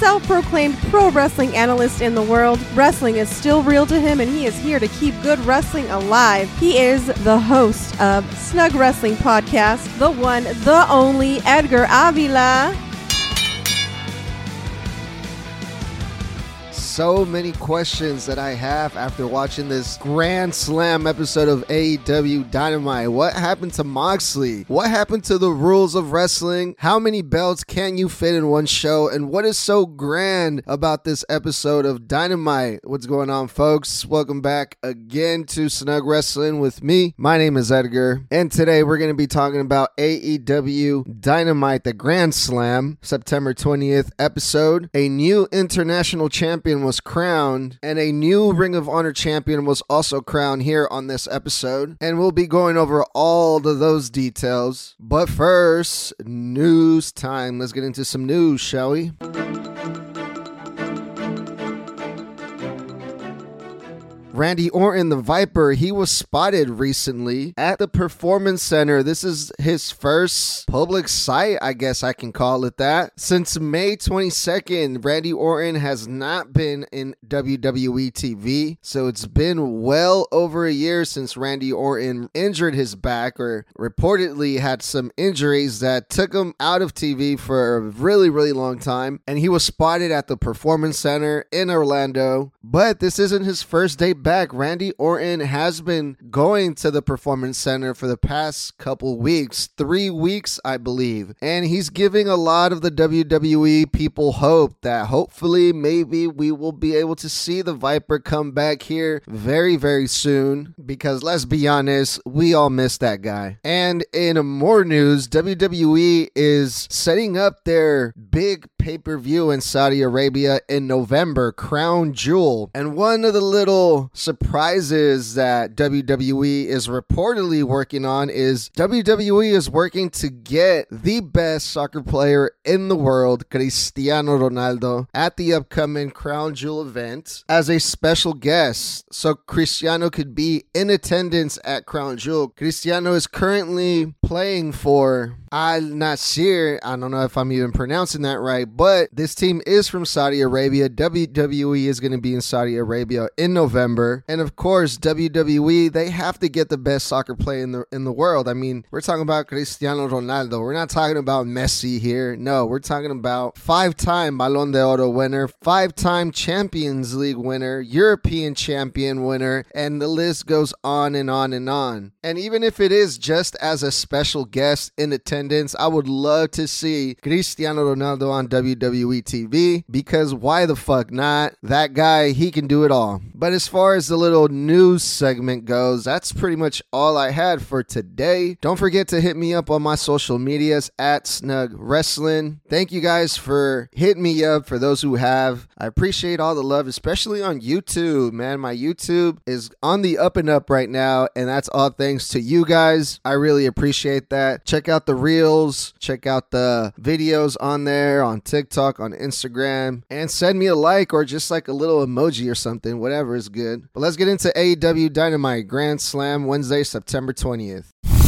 self proclaimed pro wrestling analyst in the world. Wrestling is still real to him, and he is here to keep good wrestling alive. He is the host of Snug Wrestling Podcast, the one, the only Edgar Avila. So many questions that I have after watching this Grand Slam episode of AEW Dynamite. What happened to Moxley? What happened to the rules of wrestling? How many belts can you fit in one show? And what is so grand about this episode of Dynamite? What's going on, folks? Welcome back again to Snug Wrestling with me. My name is Edgar, and today we're going to be talking about AEW Dynamite, the Grand Slam, September 20th episode. A new international champion was crowned, and a new Ring of Honor champion was also crowned here on this episode. And we'll be going over all of those details. But first, news time. Let's get into some news, shall we? Randy Orton, the Viper, he was spotted recently at the Performance Center. This is his first public sight, I guess I can call it that. Since May 22nd, Randy Orton has not been in WWE TV. So it's been well over a year since Randy Orton injured his back or reportedly had some injuries that took him out of TV for a really, really long time. And he was spotted at the Performance Center in Orlando. But this isn't his first day back. Randy Orton has been going to the Performance Center for the past couple weeks, three weeks, I believe. And he's giving a lot of the WWE people hope that hopefully, maybe we will be able to see the Viper come back here very, very soon. Because let's be honest, we all miss that guy. And in more news, WWE is setting up their big pay per view in Saudi Arabia in November, Crown Jewel. And one of the little surprises that WWE is reportedly working on is WWE is working to get the best soccer player in the world, Cristiano Ronaldo, at the upcoming Crown Jewel event as a special guest. So Cristiano could be in attendance at Crown Jewel. Cristiano is currently playing for Al Nassr. I don't know if I'm even pronouncing that right, but this team is from Saudi Arabia. WWE is going to be in Saudi Arabia in November. And of course, WWE, they have to get the best soccer player in the in the world. I mean, we're talking about Cristiano Ronaldo. We're not talking about Messi here. No, we're talking about five-time Ballon d'Oro winner, five-time Champions League winner, European champion winner, and the list goes on and on and on. And even if it is just as a special guest in attendance, I would love to see Cristiano Ronaldo on WWE TV because why the fuck not? That guy, he can do it all. But as far as the little news segment goes, that's pretty much all I had for today. Don't forget to hit me up on my social medias at Snug Wrestling. Thank you guys for hitting me up for those who have. I appreciate all the love, especially on YouTube, man. My YouTube is on the up and up right now, and that's all thanks to you guys. I really appreciate that. Check out the reels, check out the videos on there on TikTok, on Instagram, and send me a like or just like a little emoji or something, whatever is good. But let's get into AEW Dynamite Grand Slam Wednesday, September 20th.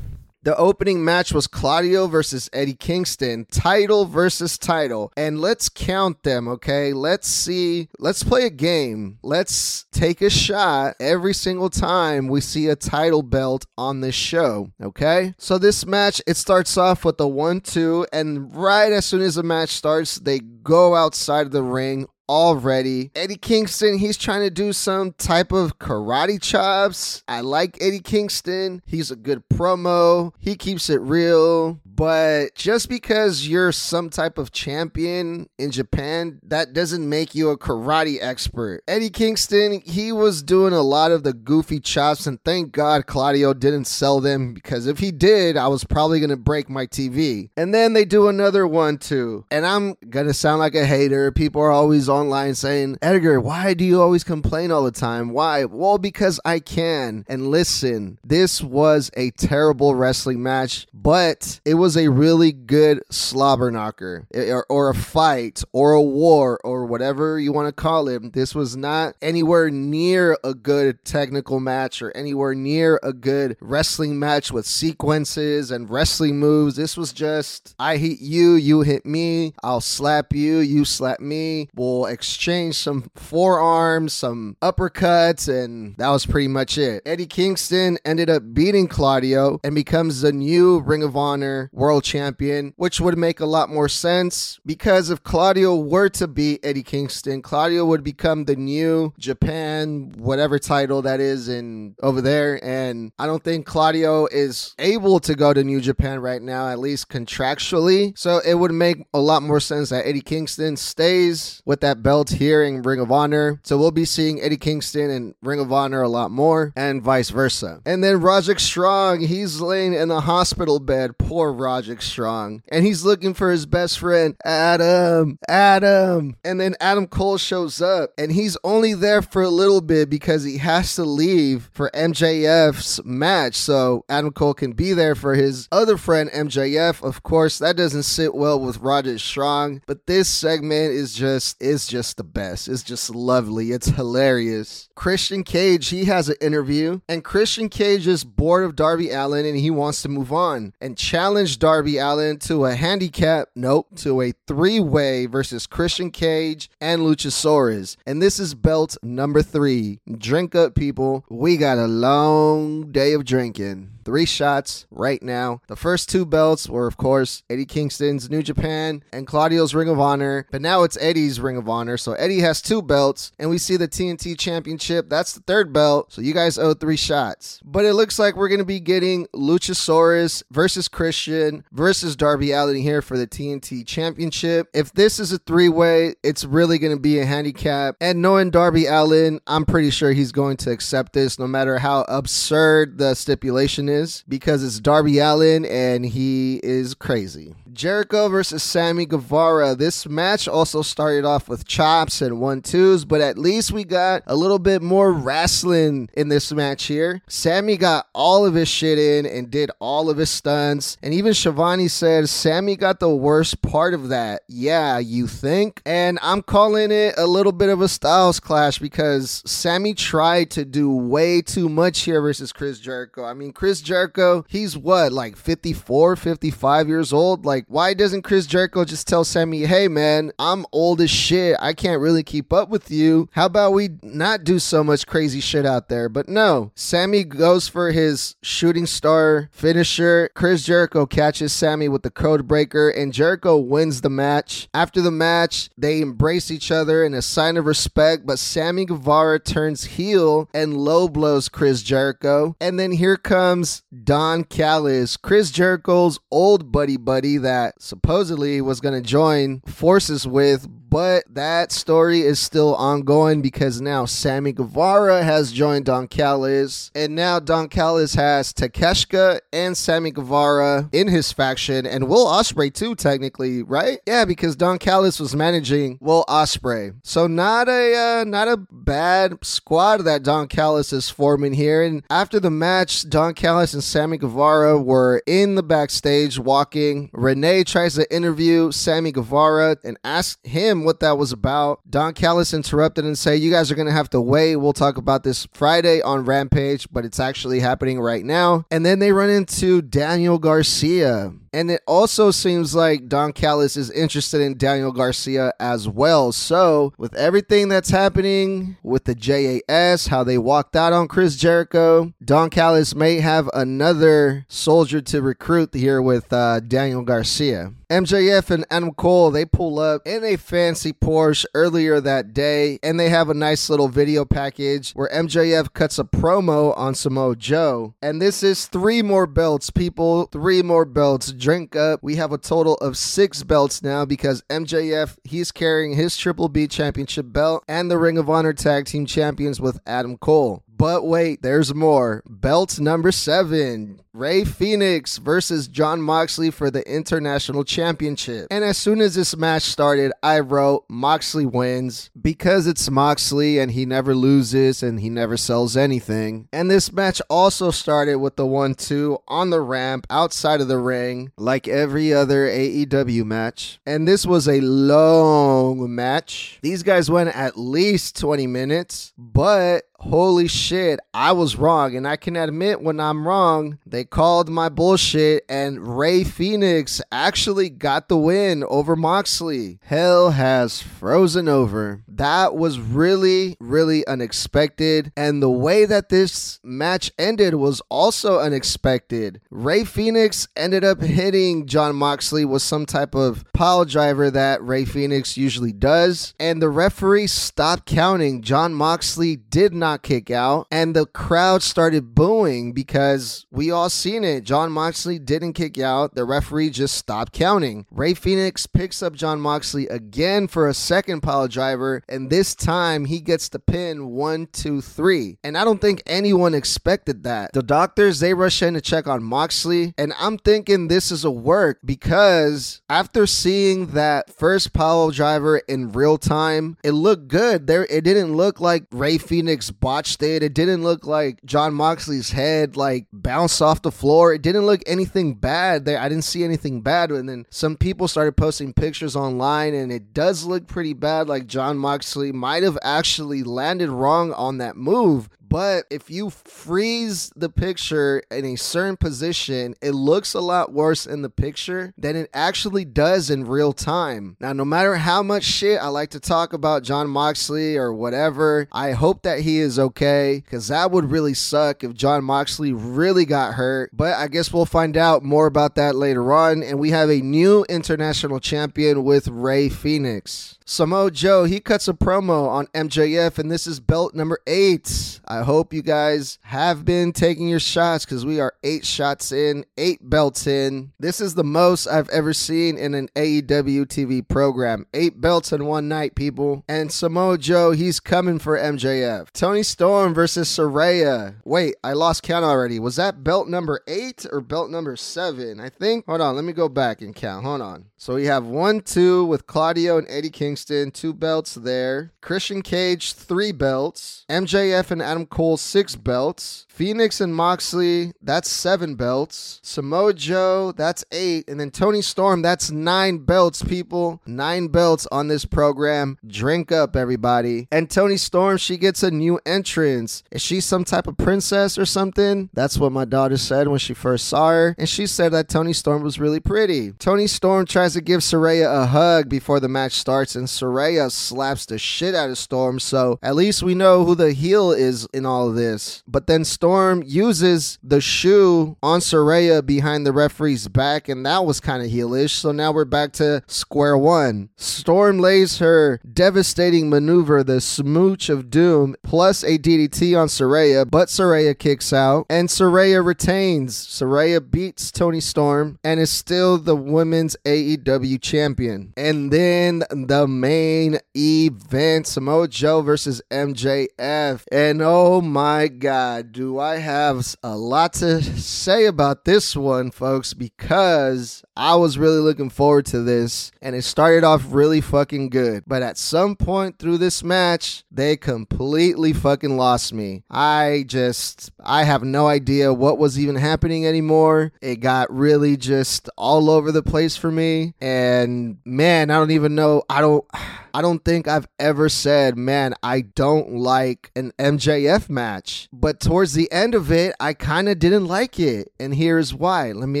The opening match was Claudio versus Eddie Kingston, title versus title. And let's count them, okay? Let's see. Let's play a game. Let's take a shot every single time we see a title belt on this show, okay? So this match, it starts off with a 1 2, and right as soon as the match starts, they go outside of the ring already. Eddie Kingston, he's trying to do some type of karate chops. I like Eddie Kingston. He's a good promo. He keeps it real. But just because you're some type of champion in Japan, that doesn't make you a karate expert. Eddie Kingston, he was doing a lot of the goofy chops, and thank God Claudio didn't sell them because if he did, I was probably going to break my TV. And then they do another one too. And I'm going to sound like a hater. People are always online saying, Edgar, why do you always complain all the time? Why? Well, because I can. And listen, this was a terrible wrestling match, but it was a really good slobber knocker eh, or, or a fight or a war or whatever you want to call it. This was not anywhere near a good technical match or anywhere near a good wrestling match with sequences and wrestling moves. This was just I hit you, you hit me, I'll slap you, you slap me. We'll exchange some forearms, some uppercuts, and that was pretty much it. Eddie Kingston ended up beating Claudio and becomes the new Ring of Honor world champion, which would make a lot more sense because if Claudio were to beat Eddie Kingston, Claudio would become the new Japan, whatever title that is in over there. And I don't think Claudio is able to go to New Japan right now, at least contractually. So it would make a lot more sense that Eddie Kingston stays with that belt here in Ring of Honor. So we'll be seeing Eddie Kingston in Ring of Honor a lot more and vice versa. And then Roderick Strong, he's laying in a hospital bed. Poor Roderick Strong. And he's looking for his best friend, Adam. Adam. And then Adam Cole shows up and he's only there for a little bit because he has to leave for MJF's match. So Adam Cole can be there for his other friend, MJF. Of course, that doesn't sit well with Roderick Strong, but this segment is just is just the best. It's just lovely. It's hilarious. Christian Cage, he has an interview, and Christian Cage is bored of Darby Allin and he wants to move on and challenge Darby Allin to a handicap, nope, to a three way versus Christian Cage and Luchasaurus. And this is belt number three. Drink up, people. We got a long day of drinking three shots right now. The first two belts were, of course, Eddie Kingston's New Japan and Claudio's Ring of Honor, but now it's Eddie's Ring of Honor. So Eddie has two belts, and we see the TNT Championship. That's the third belt. So you guys owe three shots. But it looks like we're going to be getting Luchasaurus versus Christian versus Darby Allin here for the TNT Championship. If this is a three way, it's really going to be a handicap. And knowing Darby Allin, I'm pretty sure he's going to accept this no matter how absurd the stipulation is because it's Darby Allin and he is crazy. Jericho versus Sammy Guevara. This match also started off with chops and one twos, but at least we got a little bit more wrestling in this match here. Sammy got all of his shit in and did all of his stunts, and even Schiavone said Sammy got the worst part of that. Yeah, you think? And I'm calling it a little bit of a styles clash because Sammy tried to do way too much here versus Chris Jericho. I mean, Chris Jericho, he's what, like 54, 55 years old? Like, why doesn't Chris Jericho just tell Sammy, hey man, I'm old as shit. I can't really keep up with you. How about we not do so much crazy shit out there? But no, Sammy goes for his shooting star finisher. Chris Jericho catches Sammy with the code breaker, and Jericho wins the match. After the match, they embrace each other in a sign of respect, but Sammy Guevara turns heel and low blows Chris Jericho. And then here comes Don Callis, Chris Jericho's old buddy buddy that that supposedly was going to join forces with, but that story is still ongoing because now Sammy Guevara has joined Don Callis, and now Don Callis has Takeshita and Sammy Guevara in his faction, and Will Ospreay too, technically, right? Yeah, because Don Callis was managing Will Ospreay, so not a uh, not a bad squad that Don Callis is forming here. And after the match, Don Callis and Sammy Guevara were in the backstage walking. Renee tries to interview Sammy Guevara and ask him what that was about. Don Callis interrupted and say, "You guys are gonna have to wait. We'll talk about this Friday on Rampage, but it's actually happening right now." And then they run into Daniel Garcia. And it also seems like Don Callis is interested in Daniel Garcia as well. So, with everything that's happening with the JAS, how they walked out on Chris Jericho, Don Callis may have another soldier to recruit here with uh, Daniel Garcia. MJF and Adam Cole, they pull up in a fancy Porsche earlier that day, and they have a nice little video package where MJF cuts a promo on Samoa Joe. And this is three more belts, people. Three more belts. Drink up. We have a total of six belts now because MJF, he's carrying his Triple B Championship belt and the Ring of Honor Tag Team Champions with Adam Cole. But wait, there's more. Belt number seven. Rey Fenix versus Jon Moxley for the International Championship. And as soon as this match started, I wrote Moxley wins because it's Moxley and he never loses and he never sells anything. And this match also started with the 1 2 on the ramp outside of the ring, like every other AEW match. And this was a long match. These guys went at least 20 minutes, but holy shit, I was wrong. And I can admit when I'm wrong, they called my bullshit, and Rey Fenix actually got the win over Moxley. Hell has frozen over. That was really, really unexpected. And the way that this match ended was also unexpected. Rey Fenix ended up hitting Jon Moxley with some type of pile driver that Rey Fenix usually does. And the referee stopped counting. Jon Moxley did not kick out, and the crowd started booing because we all seen it. Jon Moxley didn't kick out. The referee just stopped counting. Rey Fenix picks up Jon Moxley again for a second pile driver, and this time he gets the pin one, two, three. And I don't think anyone expected that. The doctors they rush in to check on Moxley, and I'm thinking this is a work because after seeing that first pile driver in real time, it looked good. There, it didn't look like Rey Fenix botched it. It didn't look like Jon Moxley's head like bounced off the floor. It didn't look anything bad there. I didn't see anything bad. And then some people started posting pictures online, and it does look pretty bad. Like Jon Moxley might have actually landed wrong on that move. But if you freeze the picture in a certain position, it looks a lot worse in the picture than it actually does in real time. Now, no matter how much shit I like to talk about Jon Moxley or whatever, I hope that he is okay because that would really suck if Jon Moxley really got hurt. But I guess we'll find out more about that later on. And we have a new international champion with Rey Fenix. Samoa Joe, he cuts a promo on MJF, and this is belt number eight. I hope you guys have been taking your shots because we are eight shots in, eight belts in. This is the most I've ever seen in an AEW TV program. Eight belts in one night, people. And Samoa Joe, he's coming for MJF. Toni Storm versus Saraya. Wait, I lost count already. Was that belt number eight or belt number seven? I think. Hold on, let me go back and count. Hold on. So we have one, two with Claudio and Eddie Kingston, two belts there. Christian Cage, three belts. MJF and Adam Cole, six belts. Fenix and Moxley, that's seven belts. Samoa Joe, that's eight. And then Toni Storm, that's nine belts, people. Nine belts on this program. Drink up, everybody. And Toni Storm, she gets a new entrance. Is she some type of princess or something? That's what my daughter said when she first saw her. And she said that Toni Storm was really pretty. Toni Storm tries to give Saraya a hug before the match starts, and Saraya slaps the shit out of Storm. So at least we know who the heel is in all of this. But then Storm uses the shoe on Saraya behind the referee's back, and that was kind of heelish. So now we're back to square one. Storm lays her devastating maneuver, the smooch of doom, plus a DDT on Saraya, but Saraya kicks out, and Saraya retains. Saraya beats Toni Storm and is still the women's AEW champion. And then the main event Samoa Joe versus MJF. And oh my God, do I have a lot to say about this one, folks, because I was really looking forward to this and it started off really fucking good. But at some point through this match, they completely fucking lost me. I just, I have no idea what was even happening anymore. It got really just all over the place for me. And man, I don't even know. I don't know I don't think I've ever said, man, I don't like an MJF match. But towards the end of it, I kind of didn't like it. And here's why. Let me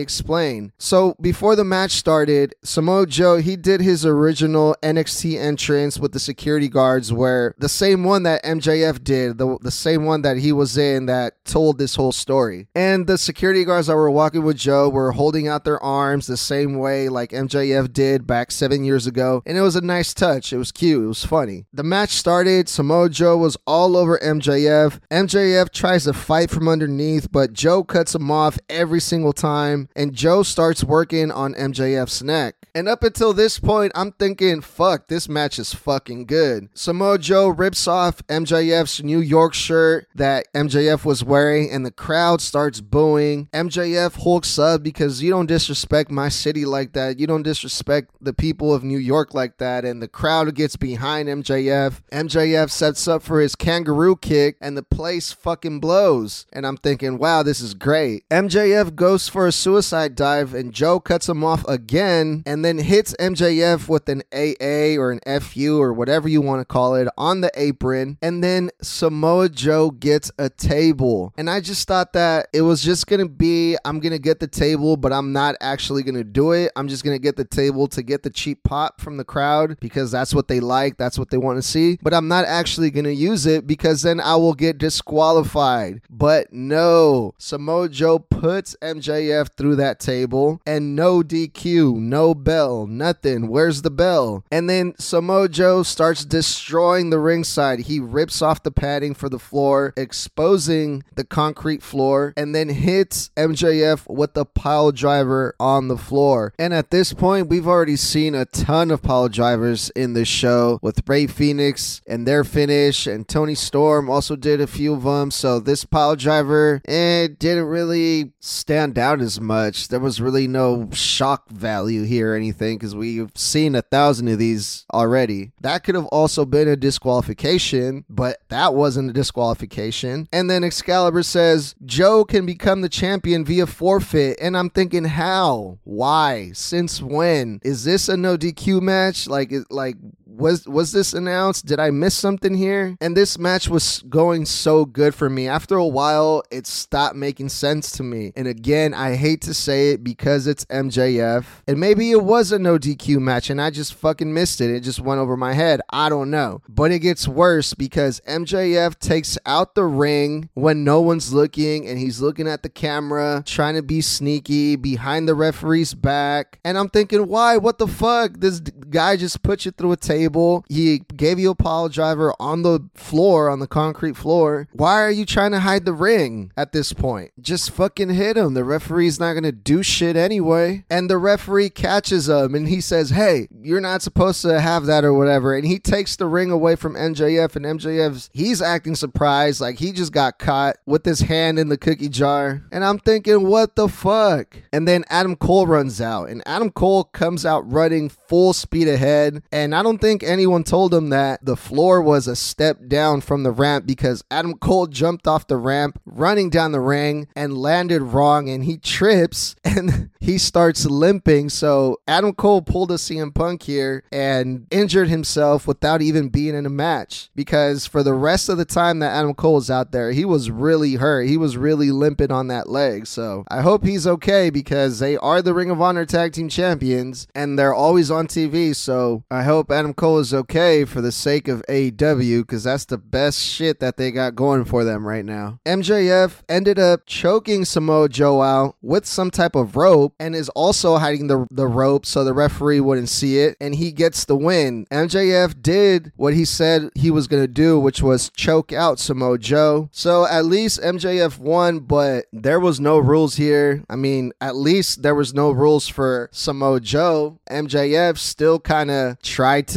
explain. So before the match started, Samoa Joe, he did his original NXT entrance with the security guards, where the same one that MJF did, the, the same one that he was in that told this whole story. And the security guards that were walking with Joe were holding out their arms the same way like MJF did back seven years ago. And it was a nice touch. It was cute. It was funny. The match started. Samoa Joe was all over MJF. MJF tries to fight from underneath, but Joe cuts him off every single time. And Joe starts working on MJF's neck. And up until this point, I'm thinking, fuck, this match is fucking good. Samoa Joe rips off MJF's New York shirt that MJF was wearing, and the crowd starts booing. MJF hulks up because you don't disrespect my city like that. You don't disrespect the people of New York like that. And the crowd gets behind MJF. MJF sets up for his kangaroo kick, and the place fucking blows. And I'm thinking, wow, this is great. MJF goes for a suicide dive, and Joe cuts him off again. And then hits MJF with an AA or an FU or whatever you want to call it on the apron. And then Samoa Joe gets a table. And I just thought that it was just going to be I'm going to get the table, but I'm not actually going to do it. I'm just going to get the table to get the cheap pop from the crowd because that's what they like. That's what they want to see. But I'm not actually going to use it because then I will get disqualified. But no, Samoa Joe puts MJF through that table and no DQ, no nothing. Where's the bell? And then Samoa Joe starts destroying the ringside. He rips off the padding for the floor, exposing the concrete floor, and then hits MJF with the pile driver on the floor. And at this point, we've already seen a ton of pile drivers in this show with Rey Fenix and their finish, and Toni Storm also did a few of them. So this pile driver, it eh, didn't really stand out as much. There was really no shock value here anything because we've seen a thousand of these already. That could have also been a disqualification, but that wasn't a disqualification. And then Excalibur says Joe can become the champion via forfeit. And I'm thinking, how? Why? Since when? Is this a no DQ match? Like, like was was this announced? Did I miss something here? And this match was going so good for me. After a while, it stopped making sense to me. And again, I hate to say it because it's MJF. And maybe it was a no DQ match and I just fucking missed it. It just went over my head. I don't know. But it gets worse because MJF takes out the ring when no one's looking and he's looking at the camera, trying to be sneaky behind the referee's back. And I'm thinking, why? What the fuck? This guy just put you through a table table. He gave you a pile driver on the floor, on the concrete floor. Why are you trying to hide the ring at this point? Just fucking hit him. The referee's not going to do shit anyway. And the referee catches him and he says, Hey, you're not supposed to have that or whatever. And he takes the ring away from MJF and MJF's, he's acting surprised like he just got caught with his hand in the cookie jar. And I'm thinking, what the fuck? And then Adam Cole runs out and Adam Cole comes out running full speed ahead. And I don't think think anyone told him that the floor was a step down from the ramp because Adam Cole jumped off the ramp, running down the ring, and landed wrong, and he trips and he starts limping. So Adam Cole pulled a CM Punk here and injured himself without even being in a match because for the rest of the time that Adam Cole was out there, he was really hurt. He was really limping on that leg. So I hope he's okay because they are the Ring of Honor Tag Team Champions and they're always on TV. So I hope Adam Cole is okay for the sake of AEW because that's the best shit that they got going for them right now. MJF ended up choking Samoa Joe out with some type of rope and is also hiding the, the rope so the referee wouldn't see it and he gets the win. MJF did what he said he was going to do, which was choke out Samoa Joe. So at least MJF won, but there was no rules here. I mean, at least there was no rules for Samoa Joe. MJF still kind of tried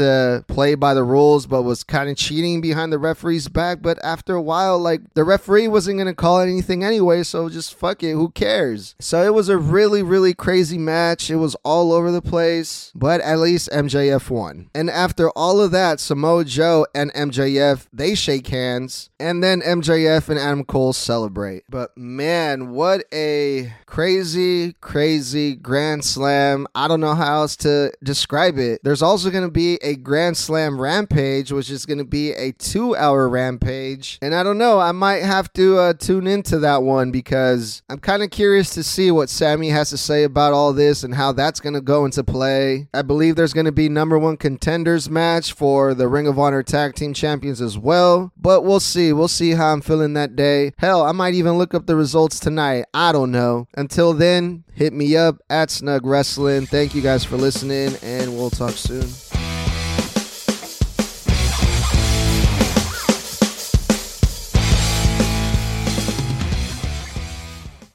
play by the rules, but was kind of cheating behind the referee's back. But after a while, like the referee wasn't going to call anything anyway, so just fuck it. Who cares? So it was a really, really crazy match. It was all over the place, but at least MJF won. And after all of that, Samoa Joe and MJF they shake hands, and then MJF and Adam Cole celebrate. But man, what a crazy, crazy Grand Slam. I don't know how else to describe it. There's also going to be a Grand Slam Rampage, which is going to be a two hour rampage. And I don't know, I might have to uh, tune into that one because I'm kind of curious to see what Sammy has to say about all this and how that's going to go into play. I believe there's going to be number one contenders match for the Ring of Honor Tag Team Champions as well. But we'll see. We'll see how I'm feeling that day. Hell, I might even look up the results tonight. I don't know. Until then, hit me up at Snug Wrestling. Thank you guys for listening, and we'll talk soon.